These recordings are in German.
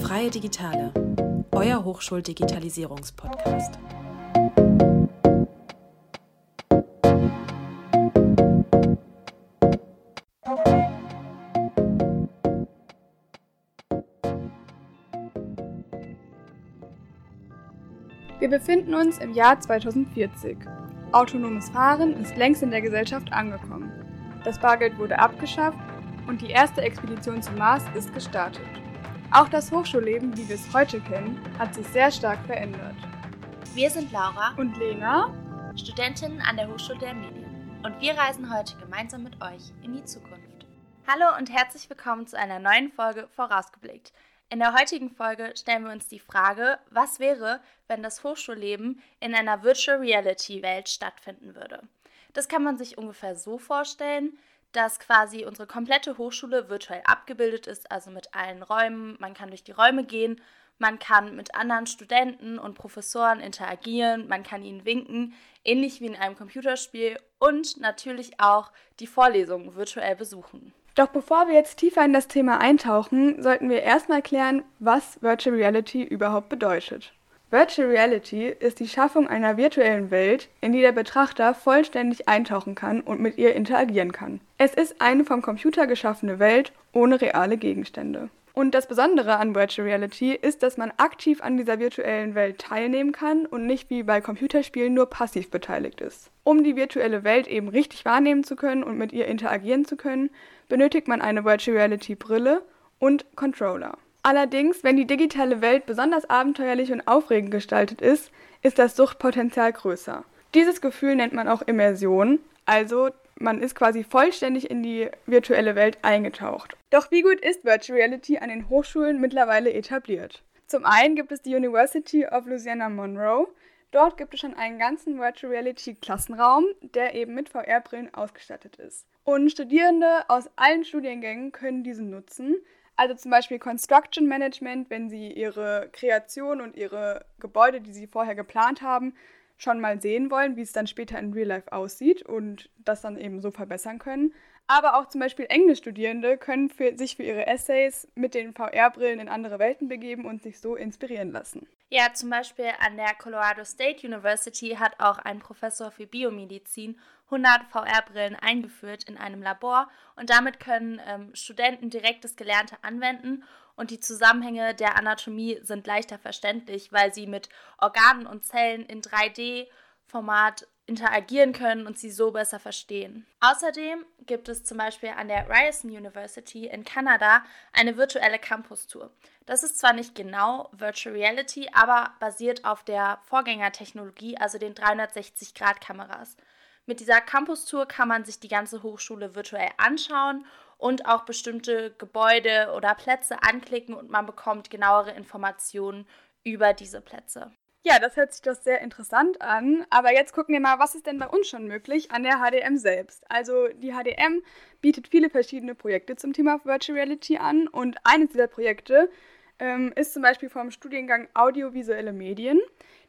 Freie Digitale, euer Hochschuldigitalisierungspodcast. Wir befinden uns im Jahr 2040. Autonomes Fahren ist längst in der Gesellschaft angekommen. Das Bargeld wurde abgeschafft und die erste Expedition zum Mars ist gestartet. Auch das Hochschulleben, wie wir es heute kennen, hat sich sehr stark verändert. Wir sind Laura und Lena, Studentinnen an der Hochschule der Medien. Und wir reisen heute gemeinsam mit euch in die Zukunft. Hallo und herzlich willkommen zu einer neuen Folge Vorausgeblickt. In der heutigen Folge stellen wir uns die Frage, was wäre, wenn das Hochschulleben in einer Virtual Reality Welt stattfinden würde. Das kann man sich ungefähr so vorstellen, dass quasi unsere komplette Hochschule virtuell abgebildet ist, also mit allen Räumen. Man kann durch die Räume gehen, man kann mit anderen Studenten und Professoren interagieren, man kann ihnen winken, ähnlich wie in einem Computerspiel und natürlich auch die Vorlesungen virtuell besuchen. Doch bevor wir jetzt tiefer in das Thema eintauchen, sollten wir erstmal klären, was Virtual Reality überhaupt bedeutet. Virtual Reality ist die Schaffung einer virtuellen Welt, in die der Betrachter vollständig eintauchen kann und mit ihr interagieren kann. Es ist eine vom Computer geschaffene Welt ohne reale Gegenstände. Und das Besondere an Virtual Reality ist, dass man aktiv an dieser virtuellen Welt teilnehmen kann und nicht wie bei Computerspielen nur passiv beteiligt ist. Um die virtuelle Welt eben richtig wahrnehmen zu können und mit ihr interagieren zu können, benötigt man eine Virtual Reality Brille und Controller. Allerdings, wenn die digitale Welt besonders abenteuerlich und aufregend gestaltet ist, ist das Suchtpotenzial größer. Dieses Gefühl nennt man auch Immersion, also man ist quasi vollständig in die virtuelle Welt eingetaucht. Doch wie gut ist Virtual Reality an den Hochschulen mittlerweile etabliert? Zum einen gibt es die University of Louisiana Monroe. Dort gibt es schon einen ganzen Virtual Reality Klassenraum, der eben mit VR-Brillen ausgestattet ist. Und Studierende aus allen Studiengängen können diesen nutzen. Also zum Beispiel Construction Management, wenn sie ihre Kreation und ihre Gebäude, die sie vorher geplant haben, schon mal sehen wollen, wie es dann später in Real Life aussieht und das dann eben so verbessern können. Aber auch zum Beispiel Englischstudierende können für, sich für ihre Essays mit den VR-Brillen in andere Welten begeben und sich so inspirieren lassen. Ja, zum Beispiel an der Colorado State University hat auch ein Professor für Biomedizin 100 VR-Brillen eingeführt in einem Labor und damit können ähm, Studenten direkt das Gelernte anwenden und die Zusammenhänge der Anatomie sind leichter verständlich, weil sie mit Organen und Zellen in 3D-Format interagieren können und sie so besser verstehen. Außerdem gibt es zum Beispiel an der Ryerson University in Kanada eine virtuelle Campus-Tour. Das ist zwar nicht genau Virtual Reality, aber basiert auf der Vorgängertechnologie, also den 360-Grad-Kameras. Mit dieser Campus-Tour kann man sich die ganze Hochschule virtuell anschauen und auch bestimmte Gebäude oder Plätze anklicken und man bekommt genauere Informationen über diese Plätze. Ja, das hört sich doch sehr interessant an. Aber jetzt gucken wir mal, was ist denn bei uns schon möglich an der HDM selbst. Also die HDM bietet viele verschiedene Projekte zum Thema Virtual Reality an und eines dieser Projekte ähm, ist zum Beispiel vom Studiengang Audiovisuelle Medien.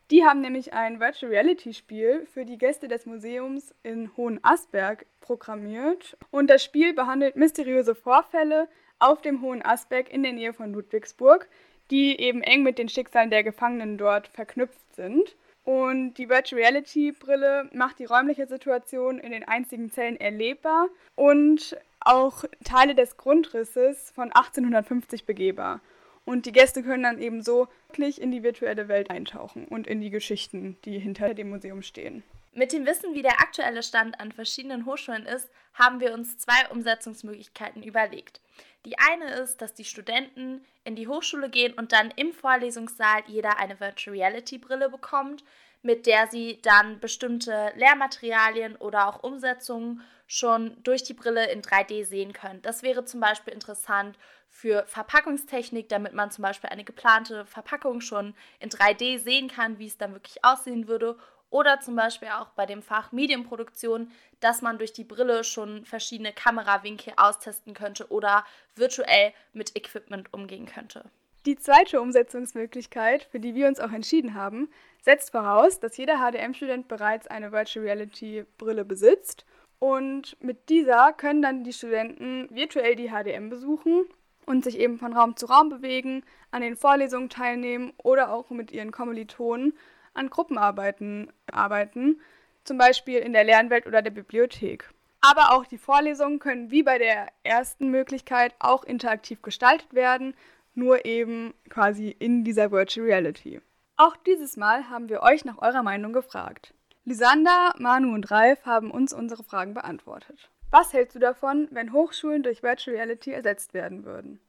Die haben nämlich ein Virtual Reality Spiel für die Gäste des Museums in Hohenasperg programmiert. Und das Spiel behandelt mysteriöse Vorfälle auf dem Hohen Asberg in der Nähe von Ludwigsburg, die eben eng mit den Schicksalen der Gefangenen dort verknüpft sind. Und die Virtual Reality Brille macht die räumliche Situation in den einzigen Zellen erlebbar und auch Teile des Grundrisses von 1850 begehbar. Und die Gäste können dann eben so wirklich in die virtuelle Welt eintauchen und in die Geschichten, die hinter dem Museum stehen. Mit dem Wissen, wie der aktuelle Stand an verschiedenen Hochschulen ist, haben wir uns zwei Umsetzungsmöglichkeiten überlegt. Die eine ist, dass die Studenten in die Hochschule gehen und dann im Vorlesungssaal jeder eine Virtual Reality Brille bekommt, mit der sie dann bestimmte Lehrmaterialien oder auch Umsetzungen schon durch die Brille in 3D sehen können. Das wäre zum Beispiel interessant für Verpackungstechnik, damit man zum Beispiel eine geplante Verpackung schon in 3D sehen kann, wie es dann wirklich aussehen würde. Oder zum Beispiel auch bei dem Fach Medienproduktion, dass man durch die Brille schon verschiedene Kamerawinkel austesten könnte oder virtuell mit Equipment umgehen könnte. Die zweite Umsetzungsmöglichkeit, für die wir uns auch entschieden haben, setzt voraus, dass jeder HDM-Student bereits eine Virtual Reality Brille besitzt Und mit dieser können dann die Studenten virtuell die HDM besuchen und sich eben von Raum zu Raum bewegen, an den Vorlesungen teilnehmen oder auch mit ihren Kommilitonen an Gruppenarbeiten arbeiten, zum Beispiel in der Lernwelt oder der Bibliothek. Aber auch die Vorlesungen können wie bei der ersten Möglichkeit auch interaktiv gestaltet werden, nur eben quasi in dieser Virtual Reality. Auch dieses Mal haben wir euch nach eurer Meinung gefragt. Lisander, Manu und Ralf haben uns unsere Fragen beantwortet. Was hältst du davon, wenn Hochschulen durch Virtual Reality ersetzt werden würden?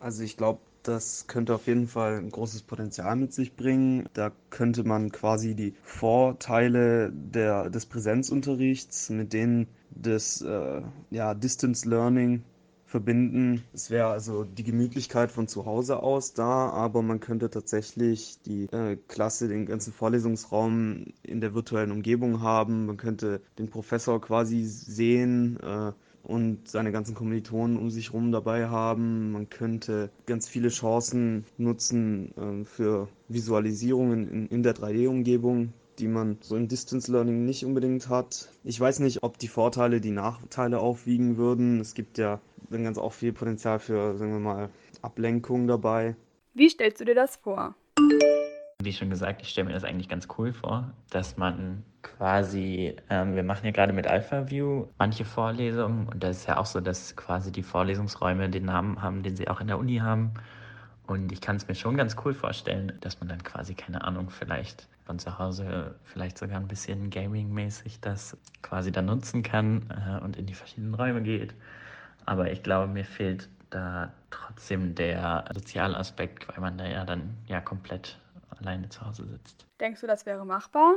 Also ich glaube, das könnte auf jeden Fall ein großes Potenzial mit sich bringen. Da könnte man quasi die Vorteile der, des Präsenzunterrichts mit denen des äh, ja, Distance Learning verbinden. Es wäre also die Gemütlichkeit von zu Hause aus da, aber man könnte tatsächlich die äh, Klasse, den ganzen Vorlesungsraum in der virtuellen Umgebung haben. Man könnte den Professor quasi sehen. Äh, und seine ganzen Kommilitonen um sich herum dabei haben. Man könnte ganz viele Chancen nutzen äh, für Visualisierungen in, in der 3D-Umgebung die man so im Distance Learning nicht unbedingt hat. Ich weiß nicht, ob die Vorteile die Nachteile aufwiegen würden. Es gibt ja dann ganz auch viel Potenzial für, sagen wir mal, Ablenkung dabei. Wie stellst du dir das vor? Wie schon gesagt, ich stelle mir das eigentlich ganz cool vor, dass man quasi, ähm, wir machen ja gerade mit AlphaView manche Vorlesungen und das ist ja auch so, dass quasi die Vorlesungsräume den Namen haben, den sie auch in der Uni haben. Und ich kann es mir schon ganz cool vorstellen, dass man dann quasi, keine Ahnung, vielleicht von zu Hause vielleicht sogar ein bisschen gaming-mäßig das quasi dann nutzen kann äh, und in die verschiedenen Räume geht. Aber ich glaube, mir fehlt da trotzdem der soziale Aspekt, weil man da ja dann ja komplett alleine zu Hause sitzt. Denkst du, das wäre machbar?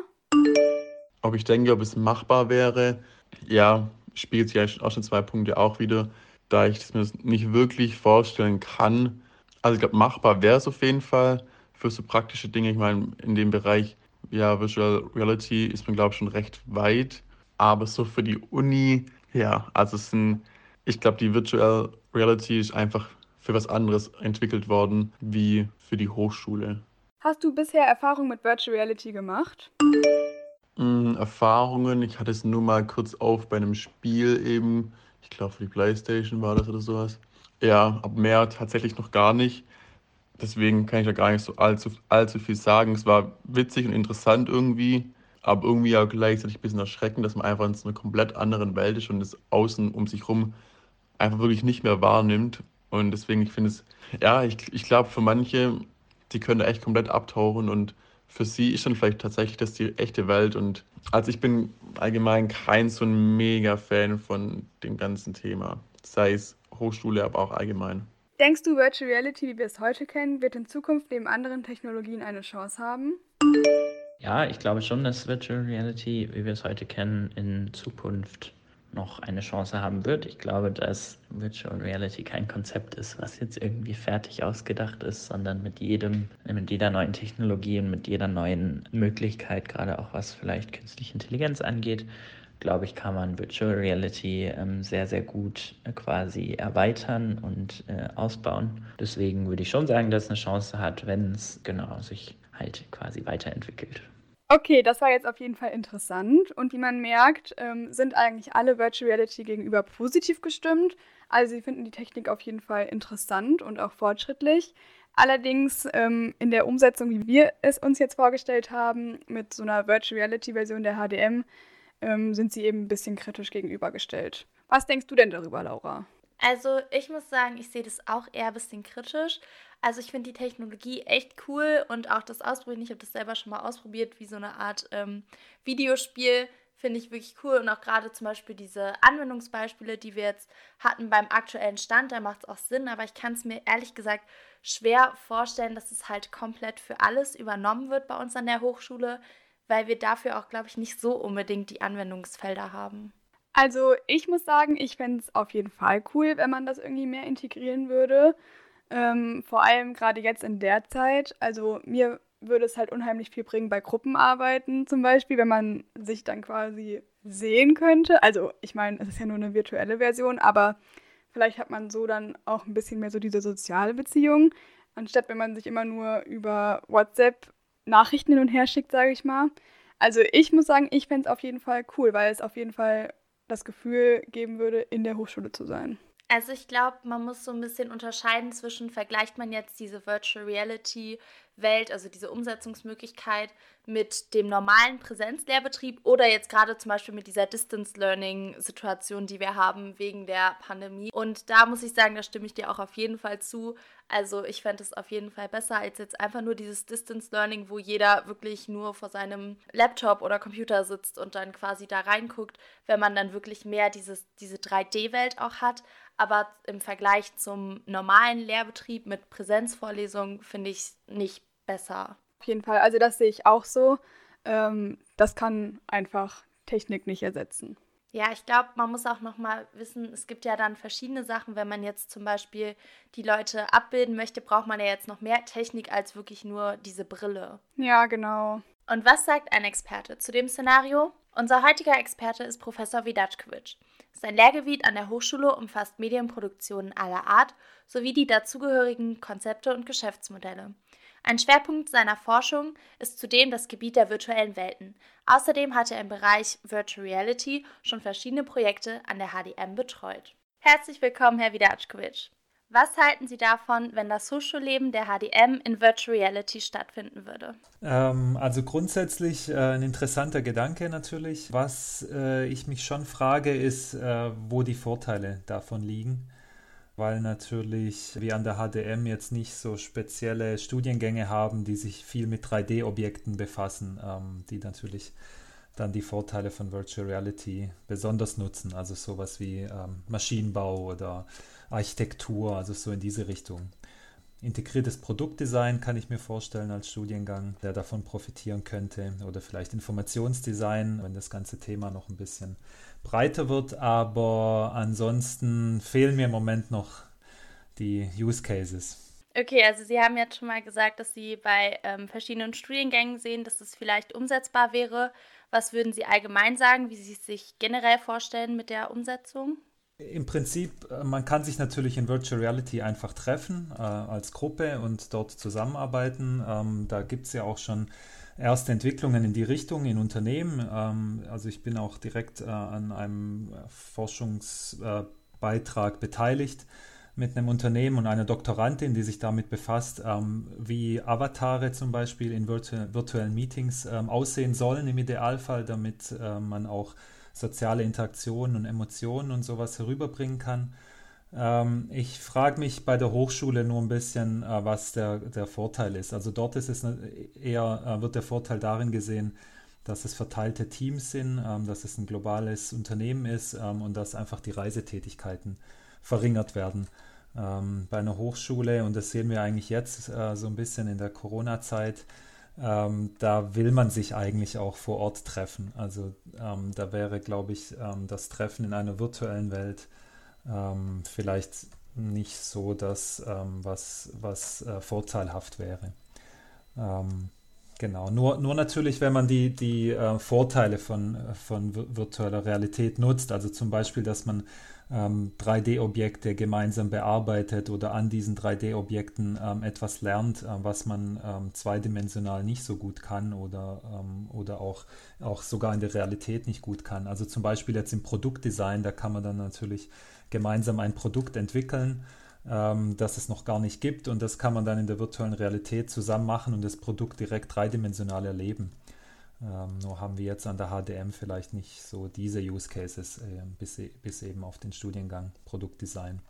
Ob ich denke, ob es machbar wäre, ja, spiegelt sich ja auch schon zwei Punkte auch wieder, da ich das mir nicht wirklich vorstellen kann. Also ich glaube, machbar wäre es auf jeden Fall für so praktische Dinge. Ich meine, in dem Bereich ja, Virtual Reality ist man, glaube ich, schon recht weit. Aber so für die Uni, ja, also es sind, ich glaube, die Virtual Reality ist einfach für was anderes entwickelt worden wie für die Hochschule. Hast du bisher Erfahrungen mit Virtual Reality gemacht? Mm, Erfahrungen, ich hatte es nur mal kurz auf bei einem Spiel eben. Ich glaube, für die Playstation war das oder sowas. Ja, aber mehr tatsächlich noch gar nicht. Deswegen kann ich da gar nicht so allzu, allzu viel sagen. Es war witzig und interessant irgendwie, aber irgendwie auch gleichzeitig ein bisschen erschreckend, dass man einfach in so einer komplett anderen Welt ist und das Außen um sich herum einfach wirklich nicht mehr wahrnimmt. Und deswegen, ich finde es, ja, ich, ich glaube, für manche, die können da echt komplett abtauchen und für sie ist dann vielleicht tatsächlich das die echte Welt. Und also ich bin allgemein kein so ein Mega-Fan von dem ganzen Thema, sei es Hochschule, aber auch allgemein. Denkst du, Virtual Reality, wie wir es heute kennen, wird in Zukunft neben anderen Technologien eine Chance haben? Ja, ich glaube schon, dass Virtual Reality, wie wir es heute kennen, in Zukunft noch eine Chance haben wird. Ich glaube, dass Virtual Reality kein Konzept ist, was jetzt irgendwie fertig ausgedacht ist, sondern mit jedem, mit jeder neuen Technologie und mit jeder neuen Möglichkeit, gerade auch was vielleicht künstliche Intelligenz angeht, glaube ich, kann man Virtual Reality ähm, sehr, sehr gut äh, quasi erweitern und äh, ausbauen. Deswegen würde ich schon sagen, dass es eine Chance hat, wenn es genau sich halt quasi weiterentwickelt. Okay, das war jetzt auf jeden Fall interessant. Und wie man merkt, ähm, sind eigentlich alle Virtual Reality gegenüber positiv gestimmt. Also sie finden die Technik auf jeden Fall interessant und auch fortschrittlich. Allerdings ähm, in der Umsetzung, wie wir es uns jetzt vorgestellt haben, mit so einer Virtual Reality Version der HDM, ähm, sind sie eben ein bisschen kritisch gegenübergestellt. Was denkst du denn darüber, Laura? Also ich muss sagen, ich sehe das auch eher ein bisschen kritisch. Also ich finde die Technologie echt cool und auch das Ausprobieren, ich habe das selber schon mal ausprobiert, wie so eine Art ähm, Videospiel, finde ich wirklich cool. Und auch gerade zum Beispiel diese Anwendungsbeispiele, die wir jetzt hatten beim aktuellen Stand, da macht es auch Sinn, aber ich kann es mir ehrlich gesagt schwer vorstellen, dass es halt komplett für alles übernommen wird bei uns an der Hochschule weil wir dafür auch, glaube ich, nicht so unbedingt die Anwendungsfelder haben. Also ich muss sagen, ich fände es auf jeden Fall cool, wenn man das irgendwie mehr integrieren würde. Ähm, vor allem gerade jetzt in der Zeit. Also mir würde es halt unheimlich viel bringen bei Gruppenarbeiten zum Beispiel, wenn man sich dann quasi sehen könnte. Also ich meine, es ist ja nur eine virtuelle Version, aber vielleicht hat man so dann auch ein bisschen mehr so diese soziale Beziehung, anstatt wenn man sich immer nur über WhatsApp Nachrichten hin und her schickt, sage ich mal. Also ich muss sagen, ich fände es auf jeden Fall cool, weil es auf jeden Fall das Gefühl geben würde, in der Hochschule zu sein. Also ich glaube, man muss so ein bisschen unterscheiden zwischen, vergleicht man jetzt diese Virtual Reality Welt, also diese Umsetzungsmöglichkeit mit dem normalen Präsenzlehrbetrieb oder jetzt gerade zum Beispiel mit dieser Distance Learning Situation, die wir haben wegen der Pandemie. Und da muss ich sagen, da stimme ich dir auch auf jeden Fall zu. Also ich fände es auf jeden Fall besser als jetzt einfach nur dieses Distance Learning, wo jeder wirklich nur vor seinem Laptop oder Computer sitzt und dann quasi da reinguckt, wenn man dann wirklich mehr dieses, diese 3D-Welt auch hat. Aber im Vergleich zum normalen Lehrbetrieb mit Präsenzvorlesungen finde ich es nicht besser. Auf jeden Fall, also das sehe ich auch so. Ähm, das kann einfach Technik nicht ersetzen. Ja, ich glaube, man muss auch noch mal wissen, es gibt ja dann verschiedene Sachen. Wenn man jetzt zum Beispiel die Leute abbilden möchte, braucht man ja jetzt noch mehr Technik als wirklich nur diese Brille. Ja, genau. Und was sagt ein Experte zu dem Szenario? Unser heutiger Experte ist Professor Vidačkovic. Sein Lehrgebiet an der Hochschule umfasst Medienproduktionen aller Art sowie die dazugehörigen Konzepte und Geschäftsmodelle. Ein Schwerpunkt seiner Forschung ist zudem das Gebiet der virtuellen Welten. Außerdem hat er im Bereich Virtual Reality schon verschiedene Projekte an der HDM betreut. Herzlich willkommen, Herr Vidačkovic. Was halten Sie davon, wenn das Hochschulleben der HDM in Virtual Reality stattfinden würde? Ähm, also grundsätzlich äh, ein interessanter Gedanke natürlich. Was äh, ich mich schon frage, ist, äh, wo die Vorteile davon liegen weil natürlich wir an der HDM jetzt nicht so spezielle Studiengänge haben, die sich viel mit 3D-Objekten befassen, ähm, die natürlich dann die Vorteile von Virtual Reality besonders nutzen, also sowas wie ähm, Maschinenbau oder Architektur, also so in diese Richtung. Integriertes Produktdesign kann ich mir vorstellen als Studiengang, der davon profitieren könnte. Oder vielleicht Informationsdesign, wenn das ganze Thema noch ein bisschen breiter wird. Aber ansonsten fehlen mir im Moment noch die Use Cases. Okay, also Sie haben jetzt schon mal gesagt, dass Sie bei ähm, verschiedenen Studiengängen sehen, dass es vielleicht umsetzbar wäre. Was würden Sie allgemein sagen, wie Sie es sich generell vorstellen mit der Umsetzung? Im Prinzip, äh, man kann sich natürlich in Virtual Reality einfach treffen äh, als Gruppe und dort zusammenarbeiten. Ähm, da gibt es ja auch schon erste Entwicklungen in die Richtung in Unternehmen. Ähm, also ich bin auch direkt äh, an einem Forschungsbeitrag äh, beteiligt mit einem Unternehmen und einer Doktorandin, die sich damit befasst, ähm, wie Avatare zum Beispiel in virtu virtuellen Meetings ähm, aussehen sollen im Idealfall, damit äh, man auch soziale Interaktionen und Emotionen und sowas herüberbringen kann. Ähm, ich frage mich bei der Hochschule nur ein bisschen, äh, was der, der Vorteil ist. Also dort ist es eher, äh, wird der Vorteil darin gesehen, dass es verteilte Teams sind, ähm, dass es ein globales Unternehmen ist ähm, und dass einfach die Reisetätigkeiten verringert werden. Ähm, bei einer Hochschule, und das sehen wir eigentlich jetzt äh, so ein bisschen in der Corona-Zeit, ähm, da will man sich eigentlich auch vor Ort treffen. Also ähm, da wäre, glaube ich, ähm, das Treffen in einer virtuellen Welt ähm, vielleicht nicht so das, ähm, was, was äh, vorteilhaft wäre. Genau, nur, nur natürlich, wenn man die, die äh, Vorteile von, von virtueller Realität nutzt, also zum Beispiel, dass man ähm, 3D-Objekte gemeinsam bearbeitet oder an diesen 3D-Objekten ähm, etwas lernt, äh, was man ähm, zweidimensional nicht so gut kann oder, ähm, oder auch, auch sogar in der Realität nicht gut kann. Also zum Beispiel jetzt im Produktdesign, da kann man dann natürlich gemeinsam ein Produkt entwickeln, ähm, das es noch gar nicht gibt und das kann man dann in der virtuellen Realität zusammen machen und das Produkt direkt dreidimensional erleben. Ähm, nur haben wir jetzt an der HDM vielleicht nicht so diese Use Cases äh, bis, e, bis eben auf den Studiengang Produktdesign.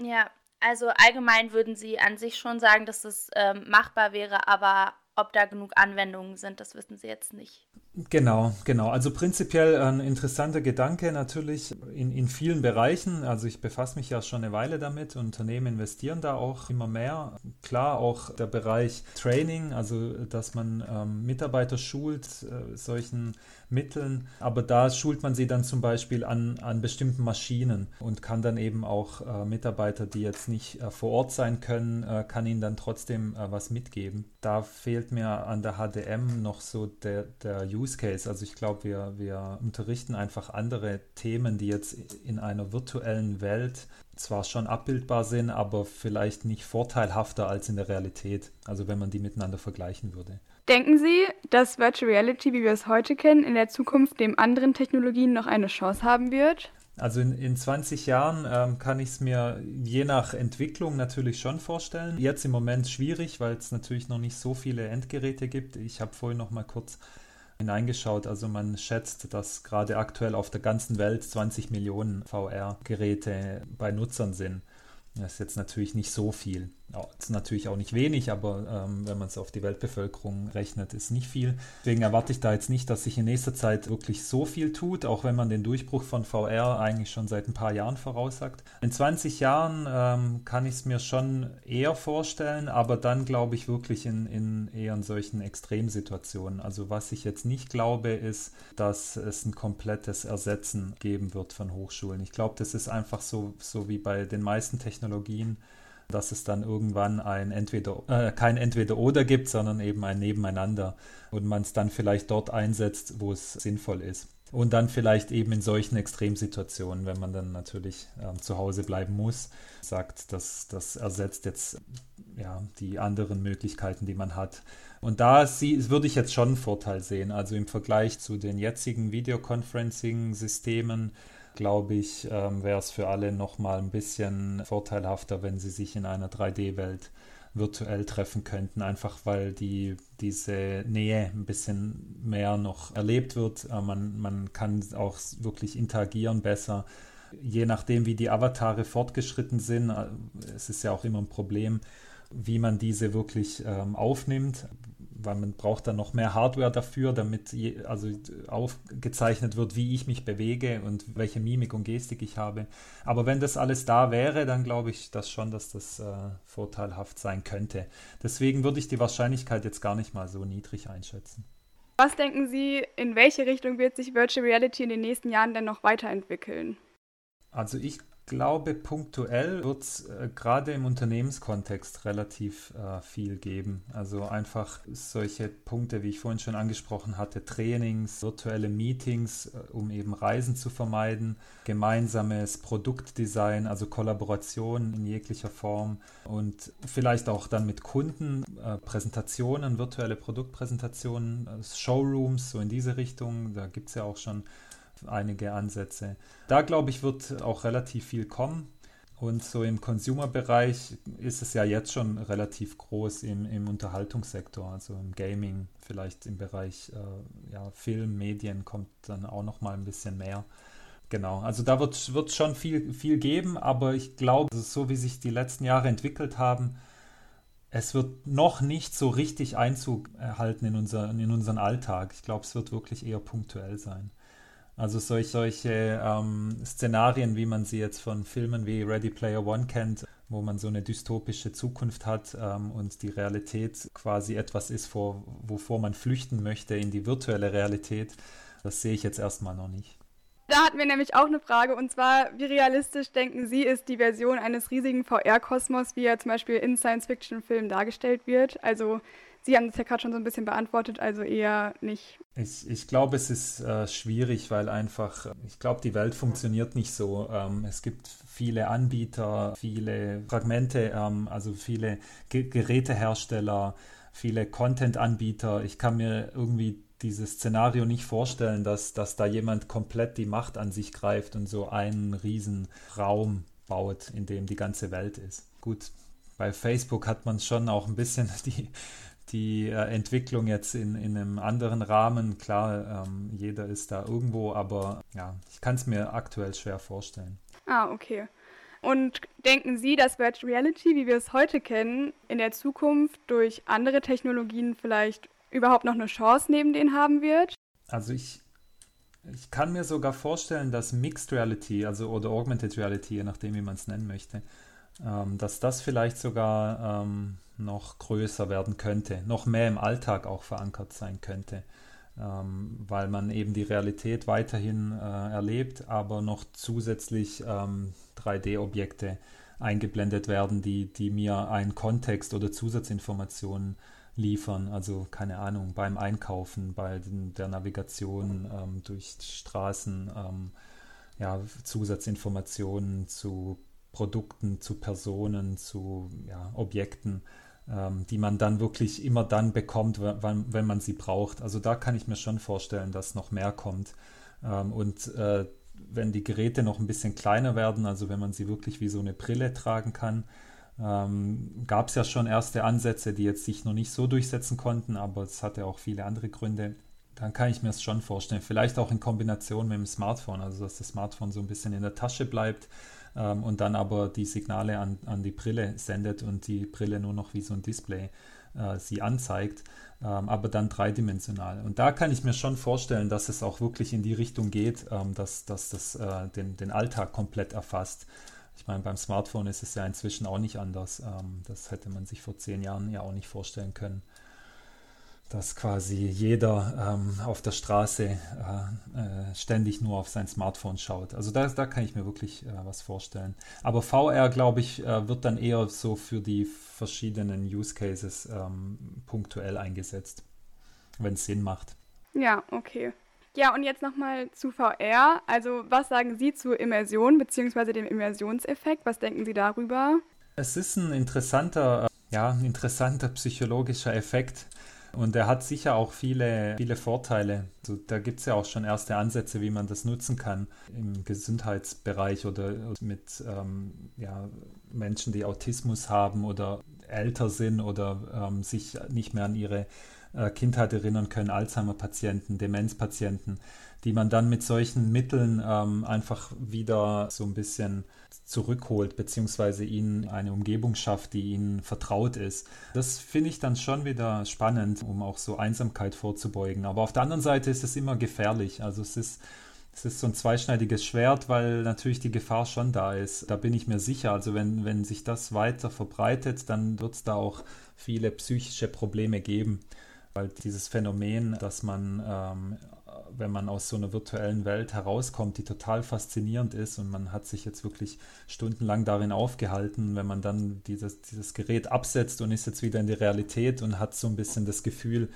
Ja, also allgemein würden Sie an sich schon sagen, dass es ähm, machbar wäre, aber ob da genug Anwendungen sind, das wissen Sie jetzt nicht. Genau, genau. Also prinzipiell ein interessanter Gedanke natürlich in, in vielen Bereichen. Also ich befasse mich ja schon eine Weile damit. Unternehmen investieren da auch immer mehr. Klar, auch der Bereich Training, also dass man ähm, Mitarbeiter schult, äh, solchen Mitteln. Aber da schult man sie dann zum Beispiel an, an bestimmten Maschinen und kann dann eben auch äh, Mitarbeiter, die jetzt nicht äh, vor Ort sein können, äh, kann ihnen dann trotzdem äh, was mitgeben. Da fehlt mir an der HDM noch so der, der Use Case. Also ich glaube, wir, wir unterrichten einfach andere Themen, die jetzt in einer virtuellen Welt zwar schon abbildbar sind, aber vielleicht nicht vorteilhafter als in der Realität. Also wenn man die miteinander vergleichen würde. Denken Sie, dass Virtual Reality, wie wir es heute kennen, in der Zukunft neben anderen Technologien noch eine Chance haben wird? Also in, in 20 Jahren ähm, kann ich es mir je nach Entwicklung natürlich schon vorstellen. Jetzt im Moment schwierig, weil es natürlich noch nicht so viele Endgeräte gibt. Ich habe vorhin noch mal kurz hineingeschaut. Also man schätzt, dass gerade aktuell auf der ganzen Welt 20 Millionen VR-Geräte bei Nutzern sind. Das ist jetzt natürlich nicht so viel. Das ist natürlich auch nicht wenig, aber ähm, wenn man es auf die Weltbevölkerung rechnet, ist nicht viel. Deswegen erwarte ich da jetzt nicht, dass sich in nächster Zeit wirklich so viel tut, auch wenn man den Durchbruch von VR eigentlich schon seit ein paar Jahren voraussagt. In 20 Jahren ähm, kann ich es mir schon eher vorstellen, aber dann glaube ich wirklich in, in eher in solchen Extremsituationen. Also was ich jetzt nicht glaube, ist, dass es ein komplettes Ersetzen geben wird von Hochschulen. Ich glaube, das ist einfach so, so wie bei den meisten Technologien dass es dann irgendwann ein entweder äh, kein entweder oder gibt, sondern eben ein Nebeneinander und man es dann vielleicht dort einsetzt, wo es sinnvoll ist. Und dann vielleicht eben in solchen Extremsituationen, wenn man dann natürlich äh, zu Hause bleiben muss, sagt, dass das ersetzt jetzt ja, die anderen Möglichkeiten, die man hat. Und da sie, würde ich jetzt schon einen Vorteil sehen. Also im Vergleich zu den jetzigen Videoconferencing-Systemen glaube ich, ähm, wäre es für alle nochmal ein bisschen vorteilhafter, wenn sie sich in einer 3D-Welt virtuell treffen könnten, einfach weil die, diese Nähe ein bisschen mehr noch erlebt wird. Äh, man, man kann auch wirklich interagieren besser. Je nachdem, wie die Avatare fortgeschritten sind, äh, es ist ja auch immer ein Problem, wie man diese wirklich ähm, aufnimmt weil man braucht dann noch mehr Hardware dafür, damit je, also aufgezeichnet wird, wie ich mich bewege und welche Mimik und Gestik ich habe. Aber wenn das alles da wäre, dann glaube ich das schon, dass das äh, vorteilhaft sein könnte. Deswegen würde ich die Wahrscheinlichkeit jetzt gar nicht mal so niedrig einschätzen. Was denken Sie, in welche Richtung wird sich Virtual Reality in den nächsten Jahren denn noch weiterentwickeln? Also ich glaube, punktuell wird es äh, gerade im Unternehmenskontext relativ äh, viel geben. Also einfach solche Punkte, wie ich vorhin schon angesprochen hatte, Trainings, virtuelle Meetings, äh, um eben Reisen zu vermeiden, gemeinsames Produktdesign, also Kollaboration in jeglicher Form und vielleicht auch dann mit Kunden, äh, Präsentationen, virtuelle Produktpräsentationen, äh, Showrooms, so in diese Richtung. Da gibt es ja auch schon einige Ansätze. Da glaube ich, wird auch relativ viel kommen. Und so im Consumer-Bereich ist es ja jetzt schon relativ groß im, im Unterhaltungssektor, also im Gaming, vielleicht im Bereich äh, ja, Film, Medien kommt dann auch noch mal ein bisschen mehr. Genau, also da wird es schon viel, viel geben, aber ich glaube, so wie sich die letzten Jahre entwickelt haben, es wird noch nicht so richtig Einzug erhalten in, unser, in unseren Alltag. Ich glaube, es wird wirklich eher punktuell sein. Also solch, solche ähm, Szenarien, wie man sie jetzt von Filmen wie Ready Player One kennt, wo man so eine dystopische Zukunft hat ähm, und die Realität quasi etwas ist, vor, wovor man flüchten möchte in die virtuelle Realität, das sehe ich jetzt erstmal noch nicht. Da hatten wir nämlich auch eine Frage und zwar, wie realistisch denken Sie, ist die Version eines riesigen VR-Kosmos, wie er zum Beispiel in Science-Fiction-Filmen dargestellt wird? Also Sie haben das ja gerade schon so ein bisschen beantwortet, also eher nicht. Ich, ich glaube, es ist äh, schwierig, weil einfach, ich glaube, die Welt funktioniert nicht so. Ähm, es gibt viele Anbieter, viele Fragmente, ähm, also viele Ge Gerätehersteller, viele Content-Anbieter. Ich kann mir irgendwie dieses Szenario nicht vorstellen, dass, dass da jemand komplett die Macht an sich greift und so einen riesen Raum baut, in dem die ganze Welt ist. Gut, bei Facebook hat man schon auch ein bisschen die, die äh, Entwicklung jetzt in, in einem anderen Rahmen. Klar, ähm, jeder ist da irgendwo, aber ja, ich kann es mir aktuell schwer vorstellen. Ah, okay. Und denken Sie, dass Virtual Reality, wie wir es heute kennen, in der Zukunft durch andere Technologien vielleicht überhaupt noch eine Chance neben denen haben wird? Also ich, ich kann mir sogar vorstellen, dass Mixed Reality, also oder Augmented Reality, je nachdem, wie man es nennen möchte, ähm, dass das vielleicht sogar ähm, noch größer werden könnte, noch mehr im Alltag auch verankert sein könnte, ähm, weil man eben die Realität weiterhin äh, erlebt, aber noch zusätzlich 3D-Objekte ähm, eingeblendet werden, die, die mir einen Kontext oder Zusatzinformationen liefern. Also keine Ahnung, beim Einkaufen, bei den, der Navigation ähm, durch Straßen, ähm, ja, Zusatzinformationen zu Produkten, zu Personen, zu ja, Objekten, ähm, die man dann wirklich immer dann bekommt, wenn, wenn man sie braucht. Also da kann ich mir schon vorstellen, dass noch mehr kommt. Ähm, und äh, wenn die Geräte noch ein bisschen kleiner werden, also wenn man sie wirklich wie so eine Brille tragen kann, ähm, gab es ja schon erste Ansätze, die jetzt sich noch nicht so durchsetzen konnten, aber es hatte auch viele andere Gründe. Dann kann ich mir es schon vorstellen. Vielleicht auch in Kombination mit dem Smartphone, also dass das Smartphone so ein bisschen in der Tasche bleibt ähm, und dann aber die Signale an, an die Brille sendet und die Brille nur noch wie so ein Display äh, sie anzeigt, ähm, aber dann dreidimensional. Und da kann ich mir schon vorstellen, dass es auch wirklich in die Richtung geht, ähm, dass, dass das äh, den, den Alltag komplett erfasst. Ich meine, beim Smartphone ist es ja inzwischen auch nicht anders. Ähm, das hätte man sich vor zehn Jahren ja auch nicht vorstellen können, dass quasi jeder ähm, auf der Straße äh, äh, ständig nur auf sein Smartphone schaut. Also da, da kann ich mir wirklich äh, was vorstellen. Aber VR, glaube ich, äh, wird dann eher so für die verschiedenen Use Cases ähm, punktuell eingesetzt, wenn es Sinn macht. Ja, okay. Ja, und jetzt nochmal zu VR. Also, was sagen Sie zu Immersion bzw. dem Immersionseffekt? Was denken Sie darüber? Es ist ein interessanter, ja, ein interessanter psychologischer Effekt. Und er hat sicher auch viele, viele Vorteile. Also da gibt es ja auch schon erste Ansätze, wie man das nutzen kann im Gesundheitsbereich oder mit ähm, ja, Menschen, die Autismus haben oder älter sind oder ähm, sich nicht mehr an ihre äh, Kindheit erinnern können, Alzheimer-Patienten, Demenzpatienten, die man dann mit solchen Mitteln ähm, einfach wieder so ein bisschen zurückholt, beziehungsweise ihnen eine Umgebung schafft, die ihnen vertraut ist. Das finde ich dann schon wieder spannend, um auch so Einsamkeit vorzubeugen. Aber auf der anderen Seite ist es immer gefährlich. Also es ist es ist so ein zweischneidiges Schwert, weil natürlich die Gefahr schon da ist. Da bin ich mir sicher. Also wenn, wenn sich das weiter verbreitet, dann wird es da auch viele psychische Probleme geben. Weil dieses Phänomen, dass man, ähm, wenn man aus so einer virtuellen Welt herauskommt, die total faszinierend ist und man hat sich jetzt wirklich stundenlang darin aufgehalten, wenn man dann dieses, dieses Gerät absetzt und ist jetzt wieder in die Realität und hat so ein bisschen das Gefühl,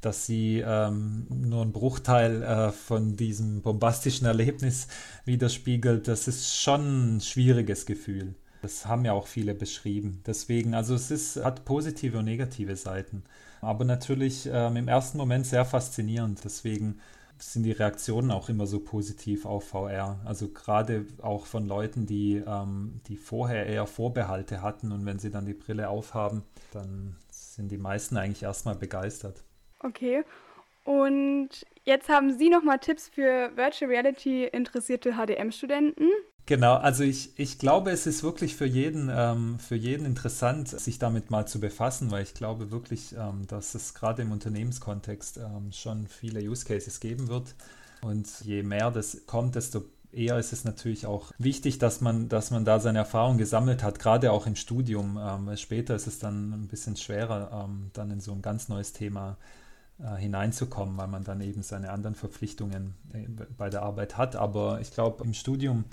dass sie ähm, nur einen Bruchteil äh, von diesem bombastischen Erlebnis widerspiegelt, das ist schon ein schwieriges Gefühl. Das haben ja auch viele beschrieben. Deswegen, also es ist, hat positive und negative Seiten. Aber natürlich ähm, im ersten Moment sehr faszinierend. Deswegen sind die Reaktionen auch immer so positiv auf VR. Also gerade auch von Leuten, die, ähm, die vorher eher Vorbehalte hatten und wenn sie dann die Brille aufhaben, dann sind die meisten eigentlich erstmal begeistert. Okay. Und jetzt haben Sie nochmal Tipps für Virtual Reality interessierte HDM-Studenten. Genau, also ich, ich glaube, es ist wirklich für jeden, ähm, für jeden interessant, sich damit mal zu befassen, weil ich glaube wirklich, ähm, dass es gerade im Unternehmenskontext ähm, schon viele Use Cases geben wird. Und je mehr das kommt, desto eher ist es natürlich auch wichtig, dass man, dass man da seine Erfahrung gesammelt hat, gerade auch im Studium. Ähm, später ist es dann ein bisschen schwerer, ähm, dann in so ein ganz neues Thema äh, hineinzukommen, weil man dann eben seine anderen Verpflichtungen äh, bei der Arbeit hat. Aber ich glaube, im Studium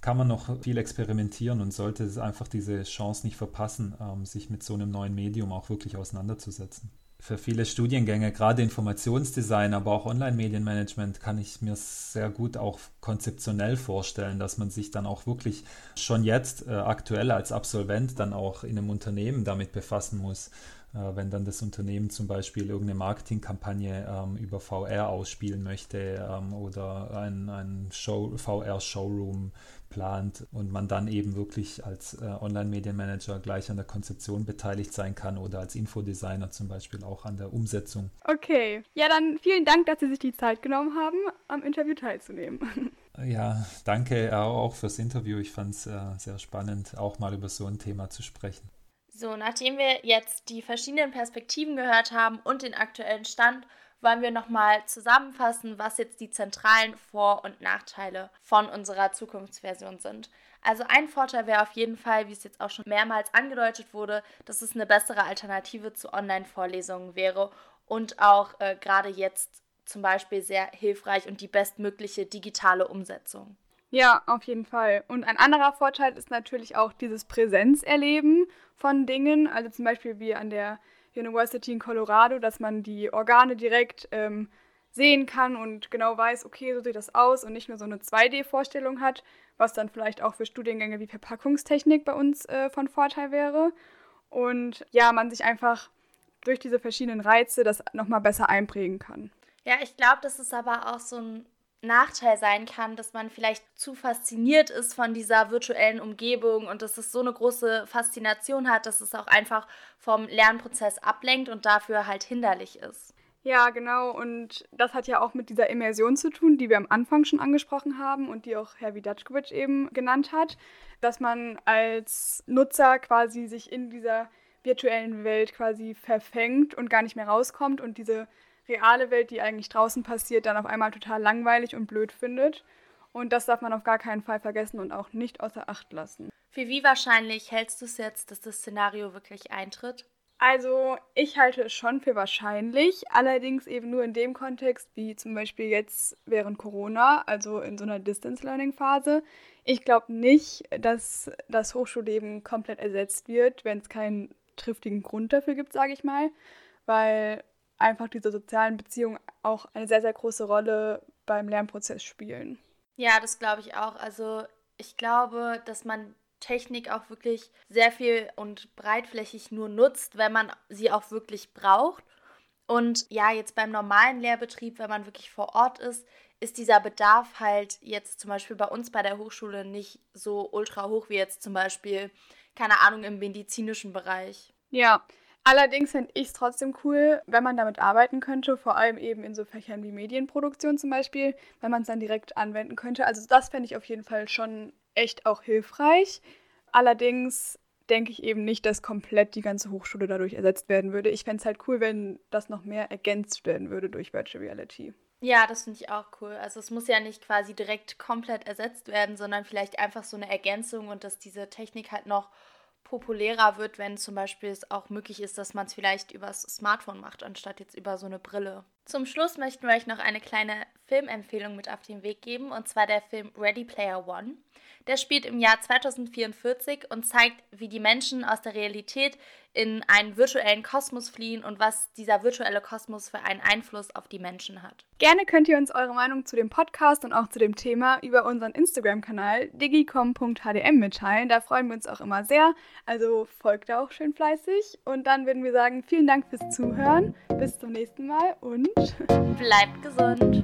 kann man noch viel experimentieren und sollte einfach diese Chance nicht verpassen, ähm, sich mit so einem neuen Medium auch wirklich auseinanderzusetzen. Für viele Studiengänge, gerade Informationsdesign, aber auch Online-Medienmanagement, kann ich mir sehr gut auch konzeptionell vorstellen, dass man sich dann auch wirklich schon jetzt äh, aktuell als Absolvent dann auch in einem Unternehmen damit befassen muss äh, wenn dann das Unternehmen zum Beispiel irgendeine Marketingkampagne ähm, über VR ausspielen möchte ähm, oder ein, ein Show, VR-Showroom plant und man dann eben wirklich als äh, Online-Medienmanager gleich an der Konzeption beteiligt sein kann oder als Infodesigner zum Beispiel auch an der Umsetzung. Okay, ja dann vielen Dank, dass Sie sich die Zeit genommen haben, am Interview teilzunehmen. Ja, danke auch fürs Interview. Ich fand es äh, sehr spannend, auch mal über so ein Thema zu sprechen. So, nachdem wir jetzt die verschiedenen Perspektiven gehört haben und den aktuellen Stand, wollen wir nochmal zusammenfassen, was jetzt die zentralen Vor- und Nachteile von unserer Zukunftsversion sind. Also ein Vorteil wäre auf jeden Fall, wie es jetzt auch schon mehrmals angedeutet wurde, dass es eine bessere Alternative zu Online-Vorlesungen wäre und auch äh, gerade jetzt zum Beispiel sehr hilfreich und die bestmögliche digitale Umsetzung. Ja, auf jeden Fall. Und ein anderer Vorteil ist natürlich auch dieses Präsenzerleben von Dingen, also zum Beispiel wie an der University in Colorado, dass man die Organe direkt ähm, sehen kann und genau weiß, okay, so sieht das aus und nicht nur so eine 2D-Vorstellung hat, was dann vielleicht auch für Studiengänge wie Verpackungstechnik bei uns äh, von Vorteil wäre. Und ja, man sich einfach durch diese verschiedenen Reize das nochmal besser einprägen kann. Ja, ich glaube, das ist aber auch so ein Nachteil sein kann, dass man vielleicht zu fasziniert ist von dieser virtuellen Umgebung und dass es so eine große Faszination hat, dass es auch einfach vom Lernprozess ablenkt und dafür halt hinderlich ist. Ja, genau. Und das hat ja auch mit dieser Immersion zu tun, die wir am Anfang schon angesprochen haben und die auch Herr Widatschkowitsch eben genannt hat, dass man als Nutzer quasi sich in dieser virtuellen Welt quasi verfängt und gar nicht mehr rauskommt und diese reale Welt, die eigentlich draußen passiert, dann auf einmal total langweilig und blöd findet. Und das darf man auf gar keinen Fall vergessen und auch nicht außer Acht lassen. Für wie wahrscheinlich hältst du es jetzt, dass das Szenario wirklich eintritt? Also ich halte es schon für wahrscheinlich, allerdings eben nur in dem Kontext, wie zum Beispiel jetzt während Corona, also in so einer Distance-Learning-Phase. Ich glaube nicht, dass das Hochschulleben komplett ersetzt wird, wenn es keinen triftigen Grund dafür gibt, sage ich mal, weil einfach diese sozialen Beziehungen auch eine sehr, sehr große Rolle beim Lernprozess spielen. Ja, das glaube ich auch. Also ich glaube, dass man Technik auch wirklich sehr viel und breitflächig nur nutzt, wenn man sie auch wirklich braucht. Und ja, jetzt beim normalen Lehrbetrieb, wenn man wirklich vor Ort ist, ist dieser Bedarf halt jetzt zum Beispiel bei uns bei der Hochschule nicht so ultra hoch wie jetzt zum Beispiel, keine Ahnung, im medizinischen Bereich. Ja, Allerdings fände ich es trotzdem cool, wenn man damit arbeiten könnte, vor allem eben in so Fächern wie Medienproduktion zum Beispiel, wenn man es dann direkt anwenden könnte. Also das fände ich auf jeden Fall schon echt auch hilfreich. Allerdings denke ich eben nicht, dass komplett die ganze Hochschule dadurch ersetzt werden würde. Ich fände es halt cool, wenn das noch mehr ergänzt werden würde durch Virtual Reality. Ja, das finde ich auch cool. Also es muss ja nicht quasi direkt komplett ersetzt werden, sondern vielleicht einfach so eine Ergänzung und dass diese Technik halt noch populärer wird, wenn zum Beispiel es auch möglich ist, dass man es vielleicht übers Smartphone macht, anstatt jetzt über so eine Brille. Zum Schluss möchten wir euch noch eine kleine Filmempfehlung mit auf den Weg geben, und zwar der Film Ready Player One. Der spielt im Jahr 2044 und zeigt, wie die Menschen aus der Realität in einen virtuellen Kosmos fliehen und was dieser virtuelle Kosmos für einen Einfluss auf die Menschen hat. Gerne könnt ihr uns eure Meinung zu dem Podcast und auch zu dem Thema über unseren Instagram-Kanal digicom.hdm mitteilen. Da freuen wir uns auch immer sehr. Also folgt da auch schön fleißig. Und dann würden wir sagen, vielen Dank fürs Zuhören. Bis zum nächsten Mal und Bleibt gesund.